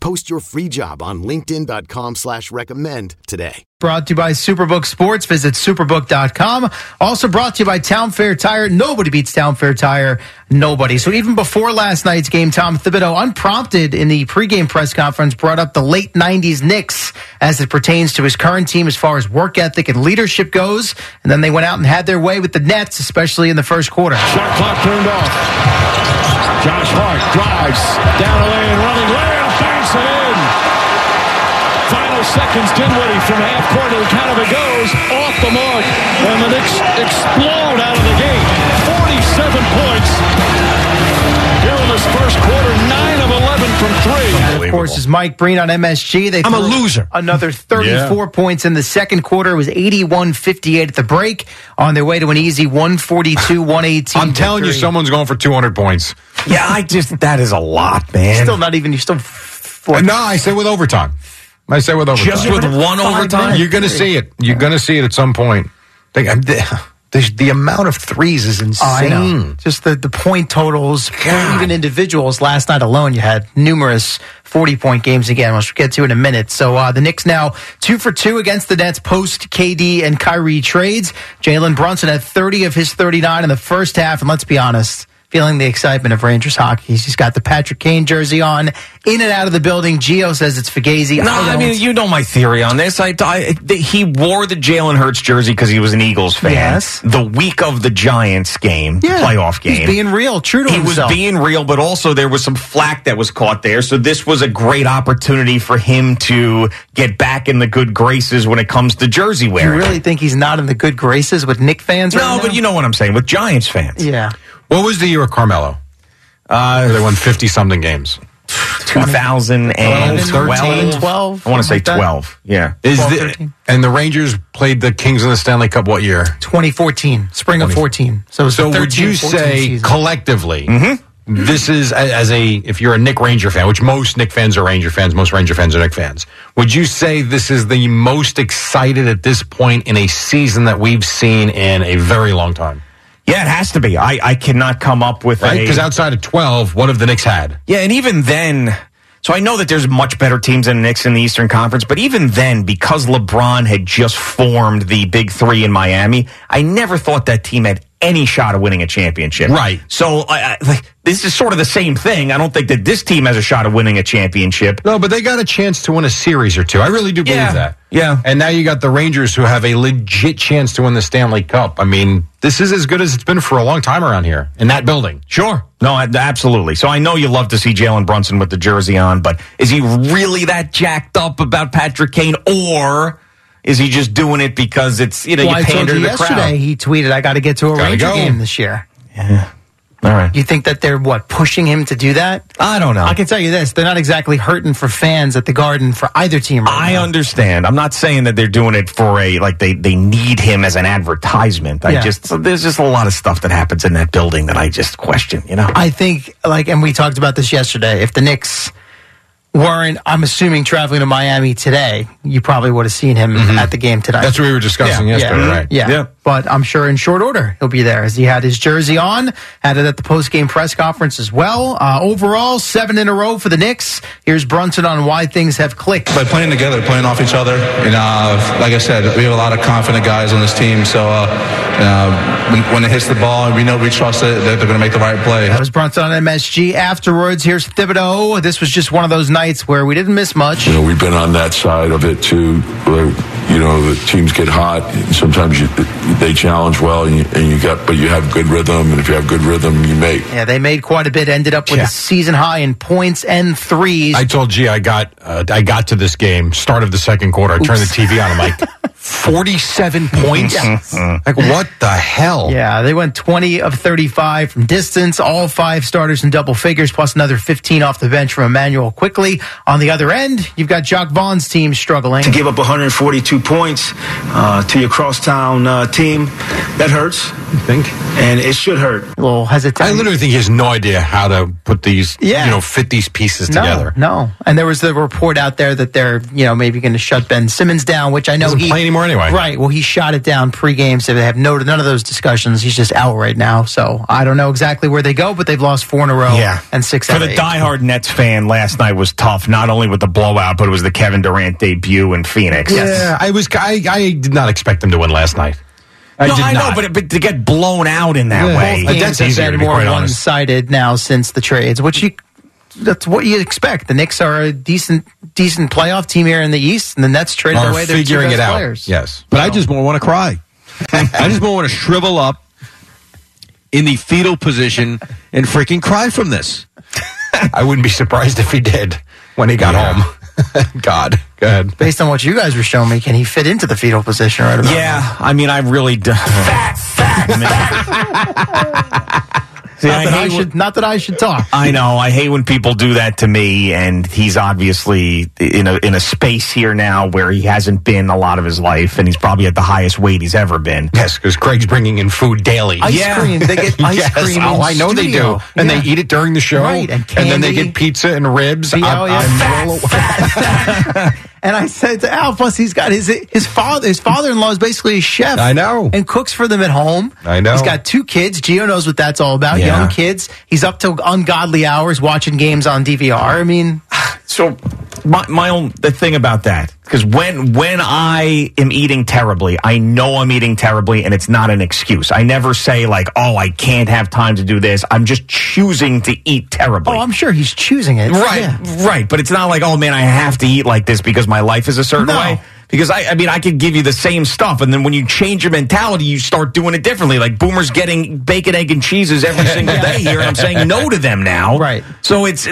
Post your free job on LinkedIn.com slash recommend today. Brought to you by Superbook Sports. Visit superbook.com. Also brought to you by Town Fair Tire. Nobody beats Town Fair Tire. Nobody. So even before last night's game, Tom Thibodeau, unprompted in the pregame press conference, brought up the late 90s Knicks as it pertains to his current team as far as work ethic and leadership goes. And then they went out and had their way with the Nets, especially in the first quarter. Shot clock turned off. Josh Hart drives down the lane, running layup, banks it in. Final seconds, Dinwiddie from half court to the count of it goes off the mark, and the Knicks explode out of the gate. 47 points here in this first quarter, 9 of 11 from three. And of course, is Mike Breen on MSG. They I'm a loser. Another 34 points in the second quarter. It was 81 58 at the break on their way to an easy 142 118. I'm telling you, someone's going for 200 points. Yeah, I just that is a lot, man. Still not even, you're still. Four, No, I say with overtime. I say with overtime. Just with one overtime? You're going to see it. You're going to see it at some point. They, the, the, the amount of threes is I insane. know. Just the, the point totals, God. even individuals. Last night alone, you had numerous 40 point games again, which we'll get to in a minute. So uh, the Knicks now two for two against the Nets post KD and Kyrie trades. Jalen Brunson had 30 of his 39 in the first half. And let's be honest, feeling the excitement of Rangers hockey. He's got the Patrick Kane jersey on, in and out of the building. Gio says it's Fugazi. No, I, don't. mean you know my theory on this. I, I the, he wore the Jalen Hurts jersey because he was an Eagles fan. Yes. The week of the Giants game, Yeah. playoff game, He's being real, true to he was being real, but also there was some flack that was caught there. So this was a great opportunity for him to get back in the good graces when it comes to jersey wear. you really think he's not in the good graces with Knick fans right no, now? but you know what I'm saying with Giants fans. Yeah. What was the year of Carmelo? Uh, they won 50 something games. 2012, 13, 12, I want to say like 12. Yeah. Is 12, the, and the Rangers played the Kings in the Stanley Cup what year? 2014, spring of 14. So, So the would you say season. collectively, Mm-hmm. this is as a if you're a Knick Ranger fan, which most Knick fans are Ranger fans, most Ranger fans are Knick fans. Would you say this is the most excited at this point in a season that we've seen in a very long time? Yeah, it has to be. I, I cannot come up with Right? a Because outside of 12, what have the Knicks had? Yeah, and even then, so I know that there's much better teams than the Knicks in the Eastern Conference, but even then, because LeBron had just formed the Big Three in Miami, I never thought that team had any shot of winning a championship. Right. So I, I, like, this is sort of the same thing. I don't think that this team has a shot of winning a championship. No, but they got a chance to win a series or two. I really do believe Yeah. that. Yeah. And now you got the Rangers who have a legit chance to win the Stanley Cup. I mean, this is as good as it's been for a long time around here in that building. Sure. No, absolutely. So I know you love to see Jalen Brunson with the jersey on, but is he really that jacked up about Patrick Kane, or is he just doing it because it's you know Well, I you told pander you to the yesterday, crowd? he tweeted, I got to get to a Gotta Ranger go. game this year. All right. You think that they're, what, pushing him to do that? I don't know. I can tell you this, they're not exactly hurting for fans at the Garden for either team right I now. understand. I'm not saying that they're doing it for a like they they need him as an advertisement. I Yeah. just there's just a lot of stuff that happens in that building that I just question. You know. I think, like, and we talked about this yesterday. If the Knicks weren't, I'm assuming, traveling to Miami today, you probably would have seen him at the game tonight. Mm-hmm. That's what we were discussing yeah, yesterday, yeah, right? Yeah. Yeah. But I'm sure in short order he'll be there as he had his jersey on, had it at the post game press conference as well. Uh, overall, seven in a row for the Knicks. Here's Brunson on why things have clicked. by playing together, playing off each other. And uh, like I said, we have a lot of confident guys on this team. So uh, uh, when, when it hits the ball, we know we trust it, that they're going to make the right play. That was Brunson on MSG. Afterwards, here's Thibodeau. This was just one of those nights where we didn't miss much. You know, we've been on that side of it too, where you know the teams get hot. And sometimes you, they challenge well, and you, and you got, but you have good rhythm, and if you have good rhythm, you make. Yeah, they made quite a bit. Ended up with Yeah. a season high in points and threes. I told G I got uh, I got to this game, start of the second quarter. I turned the TV on. I'm like, 47 points? Like, what the hell? yeah, they went 20 of 35 from distance, all five starters in double figures, plus another 15 off the bench from Immanuel Quickley. On the other end, you've got Jacque Vaughn's team struggling. to give up 142 points uh, to your crosstown uh, team, that hurts, You think? and it should hurt. A little hesitant. I literally think he has no idea how to put these, Yeah. you know, fit these pieces no, together. No, and there was the report out there that they're, you know, maybe going to shut Ben Simmons down, which I know Doesn't he play anymore anyway. Right. Well, he shot it down pregame, so they have no none of those discussions. He's just out right now. So I don't know exactly where they go, but they've lost four in a row. Yeah. and six For out the of eight. diehard Nets fan, last night was tough, not only with the blowout, but it was the Kevin Durant debut in Phoenix. Yeah, I was. I, I did not expect them to win last night. I no, did I know, but, but to get blown out in that Yeah. way. Both games that's easier, have to been more quite one-sided now since the trades, which you that's what you expect. The Knicks are a decent decent playoff team here in the East, and the Nets traded are away their two figuring best it out. players. Yes. But I just more want to cry. I just more want to shrivel up in the fetal position and freaking cry from this. I wouldn't be surprised if he did when he got home. God, go ahead. Based on what you guys were showing me, can he fit into the fetal position right about now? Yeah, I mean, I really do. Fat, fat. See, Not I that I, hate when- should not that I should talk. I know. I hate when people do that to me, and he's obviously in a in a space here now where he hasn't been a lot of his life, and he's probably at the highest weight he's ever been. Yes, because Craig's bringing in food daily. Ice Yeah. cream. They get ice yes. cream. Oh, in I know they do, and Yeah. they eat it during the show, Right, and then they get pizza and ribs. Yeah, I'm, oh, yeah. I'm well aware. And I said to Al, plus he's got his his father his father in law is basically a chef. I know. and cooks for them at home. I know. He's got two kids. Gio knows what that's all about. Yeah. Young kids. He's up till ungodly hours watching games on DVR. I mean, So my my own the thing about that because when when I am eating terribly, I know I'm eating terribly, and it's not an excuse. I never say like, "Oh, I can't have time to do this." I'm just choosing to eat terribly. oh, I'm sure he's choosing it. Right, Yeah. right. But it's not like, oh man, I have to eat like this because my life is a certain No. way. Because I, I mean, I could give you the same stuff, and then when you change your mentality, you start doing it differently. Like Boomer's getting bacon, egg, and cheeses every single day here, and I'm saying no to them now. Right. So it's,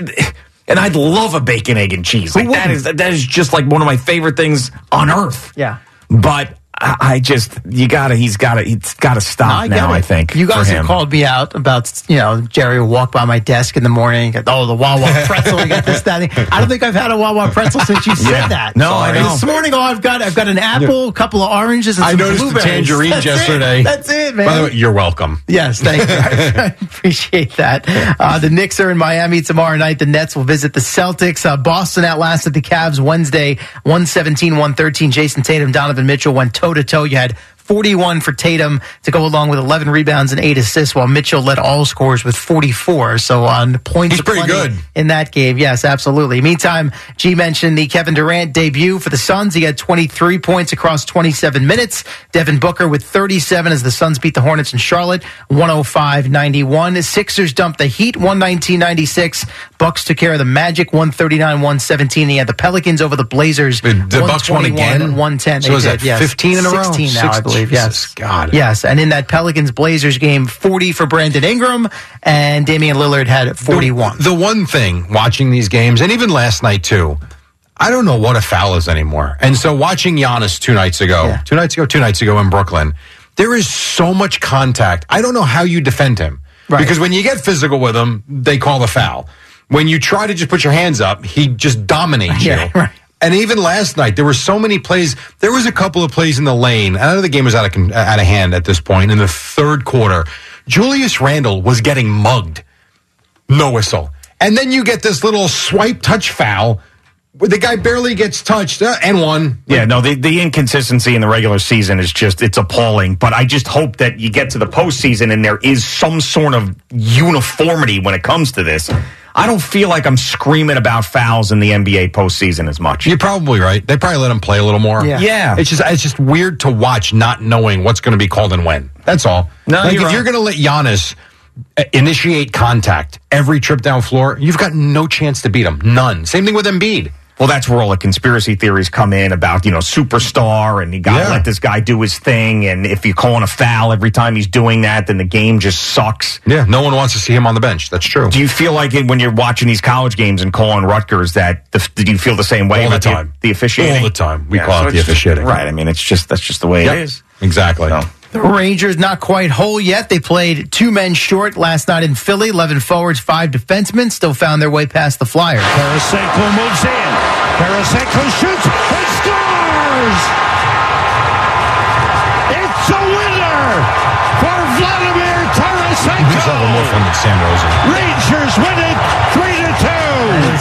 and I'd love a bacon, egg, and cheese. Like that is that is just like one of my favorite things on earth. Yeah. But I, I just, you gotta, he's gotta, he's gotta stop I now. I think you guys have called me out about you know Jerry will walk by my desk in the morning. and Oh, the Wawa pretzel. You got this, that. I don't think I've had a Wawa pretzel since you said Yeah. that. No, I know. This morning, oh, I've got I've got an apple, a couple of oranges, and I some noticed the blueberries. tangerines That's it. yesterday. That's it, man. By the way, you're welcome. Yes, thank you. I appreciate that. Uh, the Knicks are in Miami tomorrow night. The Nets will visit the Celtics. Uh, Boston outlasted the Cavs Wednesday, 117 113. Jayson Tatum, Donovan Mitchell went toe to toe. You had 41 for Tatum to go along with 11 rebounds and 8 assists, while Mitchell led all scorers with 44. So on points He's pretty good. in that game. Yes, absolutely. Meantime, G mentioned the Kevin Durant debut for the Suns. He had 23 points across 27 minutes. Devin Booker with 37 as the Suns beat the Hornets in Charlotte, 105-91. Sixers dumped the Heat, 119-96. Bucks took care of the Magic, 139-117. He had the Pelicans over the Blazers. The- Bucks won again? 110. So They is did, that yes. 15 in a row? 16 now, I Six- believe. Yes. God. Yes, and in that Pelicans Blazers game, 40 for Brandon Ingram, and Damian Lillard had 41. The, the one thing watching these games, and even last night too, I don't know what a foul is anymore. And so watching Giannis two nights ago, Yeah. two nights ago, two nights ago in Brooklyn, there is so much contact. I don't know how you defend him. Right. Because when you get physical with him, they call the foul. When you try to just put your hands up, he just dominates Yeah, you. right. And even last night, there were so many plays. There was a couple of plays in the lane. I know the game was out of out of hand at this point in the third quarter. Julius Randle was getting mugged. No whistle. And then you get this little swipe touch foul where the guy barely gets touched uh, and one. Yeah, no, the, the inconsistency in the regular season is just, it's appalling. But I just hope that you get to the postseason and there is some sort of uniformity when it comes to this. I don't feel like I'm screaming about fouls in the NBA postseason as much. You're probably right. They probably let him play a little more. Yeah. Yeah. It's just it's just weird to watch not knowing what's going to be called and when. That's all. No, like you're if right. you're going to let Giannis uh, initiate contact every trip down floor, you've got no chance to beat him. None. Same thing with Embiid. Well, that's where all the conspiracy theories come in about, you know, superstar and you got to Yeah. let this guy do his thing. And if you call him a foul every time he's doing that, then the game just sucks. Yeah, no one wants to see him on the bench. That's true. Do you feel like it, when you're watching these college games and calling Rutgers that the, do you feel the same way All the time. the, officiating? All the time. We Yeah, call so it the officiating. Right. I mean, it's just, that's just the way Yep. it is. Exactly. The Rangers not quite whole yet. They played two men short last night in Philly. 11 forwards, five defensemen still found their way past the Flyers. Tarasenko moves in. Tarasenko shoots and scores! It's a winner for Vladimir Tarasenko! He's having more fun than Sam Rosen. Rangers win it 3 to 2.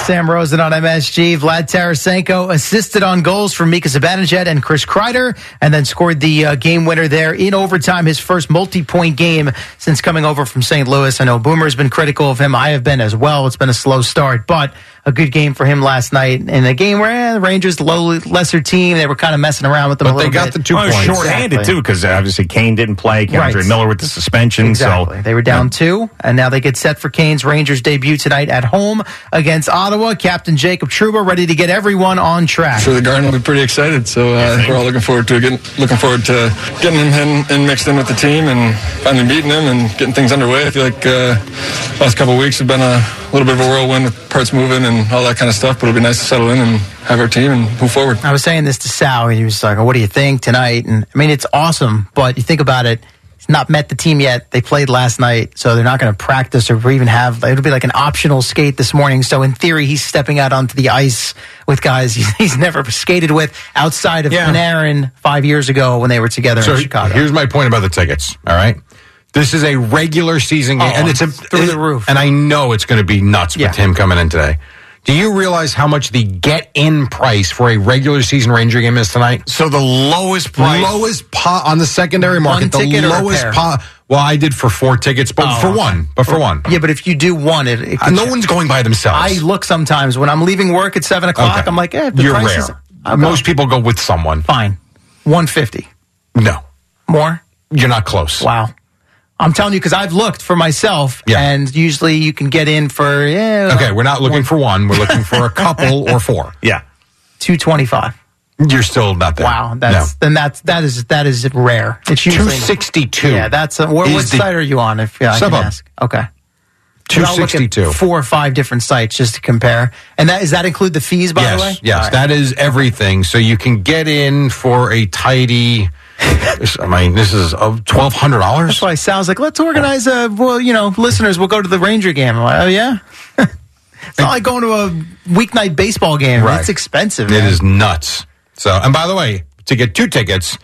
Sam Rosen on MSG. Vlad Tarasenko assisted on goals from Mika Zibanejad and Chris Kreider, and then scored the uh, game winner there in overtime. His first multi-point game since coming over from St. Louis. I know Boomer's been critical of him. I have been as well. It's been a slow start, but a good game for him last night in a game where eh, the Rangers, low, lesser team, they were kind of messing around with them a But they got bit. the two Well, it was points. shorthanded Exactly. too, because obviously Kane didn't play. K'Andre Right. Miller with the suspension. Exactly. So They were down two, and now they get set for Kane's Rangers debut tonight at home against Ottawa. Captain Jacob Trouba ready to get everyone on track. for the Garden. We're pretty excited, so uh, we're all looking forward to getting looking forward to getting him in, in mixed in with the team and finally meeting him and getting things underway. I feel like uh, last couple of weeks have been a little bit of a whirlwind with parts moving and all that kind of stuff, but it'll be nice to settle in and have our team and move forward. I was saying this to Sal, and he was like, "What do you think tonight?" And I mean, it's awesome, but you think about it. Not met the team yet. They played last night, so they're not going to practice or even have. It'll be like an optional skate this morning. So in theory, he's stepping out onto the ice with guys he's, he's never skated with outside of Yeah. Panarin five years ago when they were together So in Chicago. here's my point about the tickets. All right. This is a regular season game, Oh, and it's a, through the roof. And I know it's going to be nuts Yeah. with him coming in today. Do you realize how much the get-in price for a regular season Ranger game is tonight? so the lowest price. Lowest po- on the secondary market. The ticket or a lowest pair? po- Well, I did for four tickets, but Oh, for one. But for one. yeah, but if you do one, it, it Uh, no one's going by themselves. I look sometimes when I'm leaving work at seven o'clock. Okay. I'm like, eh, the You're price rare. is I'll go. Most people go with someone. fine, one fifty No, more. you're not close. Wow. I'm telling you because I've looked for myself, Yeah. and usually you can get in for yeah, Okay, we're not looking for one. We're looking for a couple or four. Yeah. two twenty five. You're still not there. Wow, that's then that's that is that is rare. It's two sixty two. Yeah, that's uh, a, where, is what the- site are you on? If yeah, I can ask. Okay, 'Cause I'll look at 262. Four or five different sites just to compare, and that is that include the fees by yes, the way? yes, right. that is everything. So you can get in for a tidy. I mean, this is uh, twelve hundred dollars. That's why Sal's like, let's organize a well, you know, listeners we'll go to the Ranger game. I'm like, oh yeah. it's not like going to a weeknight baseball game. Right. It's expensive. It man. is nuts. So, and by the way, to get two tickets,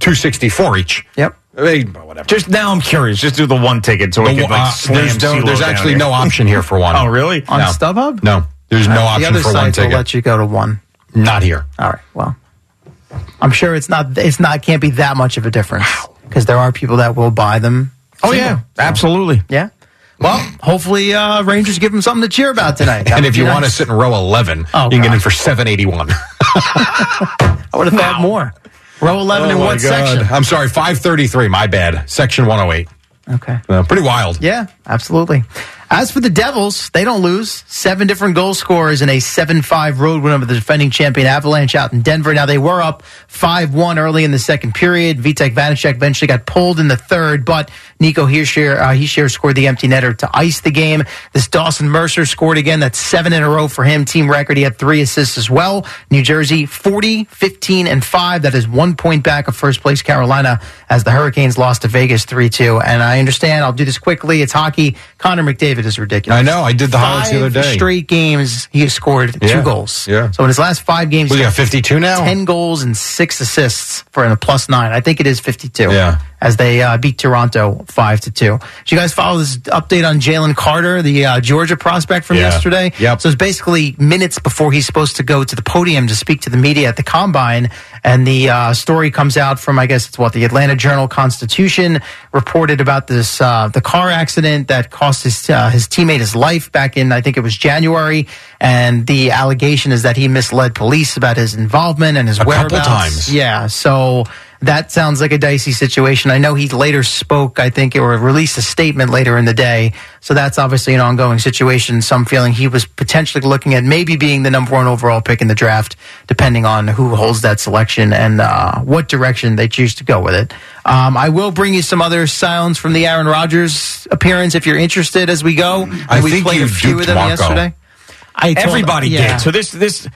two sixty four each. Yep. I mean, whatever. Just now, I'm curious. Just do the one ticket so we The can wa- like uh, slam there's no, CeeLo there's down actually here. no option here for one. Oh, really? On No. StubHub? No, there's no the option other for one sites will ticket. let you go to one. Not here. All right. Well, I'm sure it's not. It's not. Can't be that much of a difference because there are people that will buy them. Oh, single. yeah. Absolutely. Yeah. Well, hopefully, uh, Rangers give them something to cheer about tonight. That And if you want to sit in row eleven, Oh, you can get in for seven eighty one. I would have thought more. Row 11 Oh in what section? I'm sorry, 533. My bad. Section 108. Okay. Uh, pretty wild. Yeah, absolutely. As for the Devils, they don't lose. Seven different goal scorers in a 7 5 road win over the defending champion Avalanche out in Denver. Now, they were up 5 1 early in the second period. Vitek Vanacek eventually got pulled in the third, but Nico Hischier, uh, scored the empty netter to ice the game. This Dawson Mercer scored again. That's seven in a row for him. Team record. He had three assists as well. New Jersey 40, 15, and 5. That is one point back of first place Carolina as the Hurricanes lost to Vegas 3 2. And I understand, I'll do this quickly. It's hockey. Connor McDavid is ridiculous. I know. I did the highlights the other day. Straight games, he has scored Yeah. two goals. Yeah. So in his last five games, we got 52 now? 10 goals and six assists for a plus nine. I think it is 52. Yeah. As they uh, beat Toronto five to two. Did you guys follow this update on Jalen Carter, the uh, Georgia prospect from Yeah. yesterday? Yep. So it's basically minutes before he's supposed to go to the podium to speak to the media at the combine, and the uh, story comes out from I guess it's what the Atlanta Journal Constitution reported about this uh, the car accident that cost his uh, his teammate his life back in I think it was January, and the allegation is that he misled police about his involvement and his A couple whereabouts. times. Yeah, so that sounds like a dicey situation. I know he later spoke, I think, or released a statement later in the day. So that's obviously an ongoing situation. Some feeling he was potentially looking at maybe being the number one overall pick in the draft, depending on who holds that selection and uh, what direction they choose to go with it. Um, I will bring you some other sounds from the Aaron Rodgers appearance if you're interested as we go. I we think played a few of them Marco. yesterday. I told- Everybody yeah. did. So this this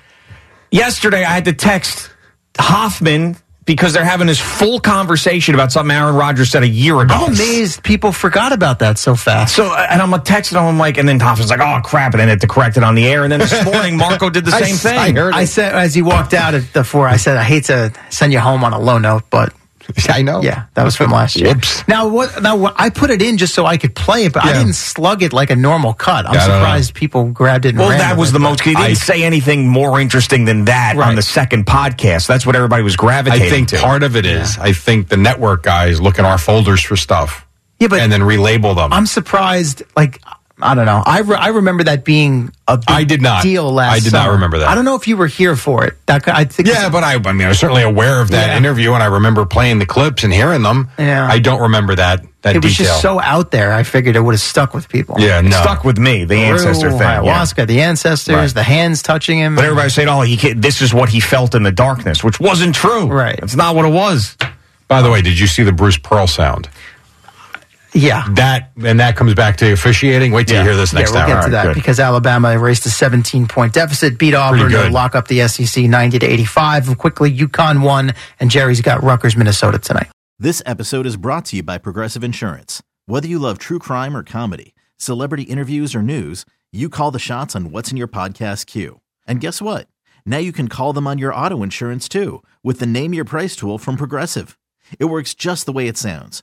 yesterday I had to text Hoffman because they're having this full conversation about something Aaron Rodgers said a year ago. I'm amazed people forgot about that so fast. So uh, and I'm texting him, I'm like, and then Hoffman's like, oh crap, and then had to correct it on the air. And then this morning, Marco did the I same s- thing. I, said as he walked out at the four, I said, I hate to send you home on a low note, but I know. yeah, that was from last year. Whoops. Now what? Now what, I put it in just so I could play it, but I didn't slug it like a normal cut. I'm Yeah, surprised people grabbed it. And Well, ran that was it, the but- most. He didn't I- say anything more interesting than that on the second podcast. That's what everybody was I gravitating think to. part of it is I think the network guys look in our folders for stuff Yeah, but and then relabel them. I'm surprised. Like I don't know. I, re- I remember that being a big I did not. deal last. I did not remember that. I don't know if you were here for it. That I think. yeah, but I, I mean, I was certainly aware of that Yeah. interview, and I remember playing the clips and hearing them. Yeah. I don't remember that that it was just so out there. I figured it would have stuck with people. yeah, no. stuck with me, the ancestor Peru, thing. yeah. the ancestors, Right. the hands touching him. But everybody saying, "Oh, he can't, this is what he felt in the darkness," which wasn't true. Right. It's not what it was. By the way, did you see the Bruce Pearl sound? Yeah. That and that comes back to officiating. Wait till Yeah. you hear this next Yeah, next we'll hour. get to that good. because Alabama erased a 17 point deficit, beat Auburn to lock up the SEC 90 to 85. And quickly, UConn won, and Jerry's got Rutgers, Minnesota tonight. This episode is brought to you by Progressive Insurance. Whether you love true crime or comedy, celebrity interviews or news, you call the shots on what's in your podcast queue. And guess what? Now you can call them on your auto insurance too with the Name Your Price tool from Progressive. It works just the way it sounds.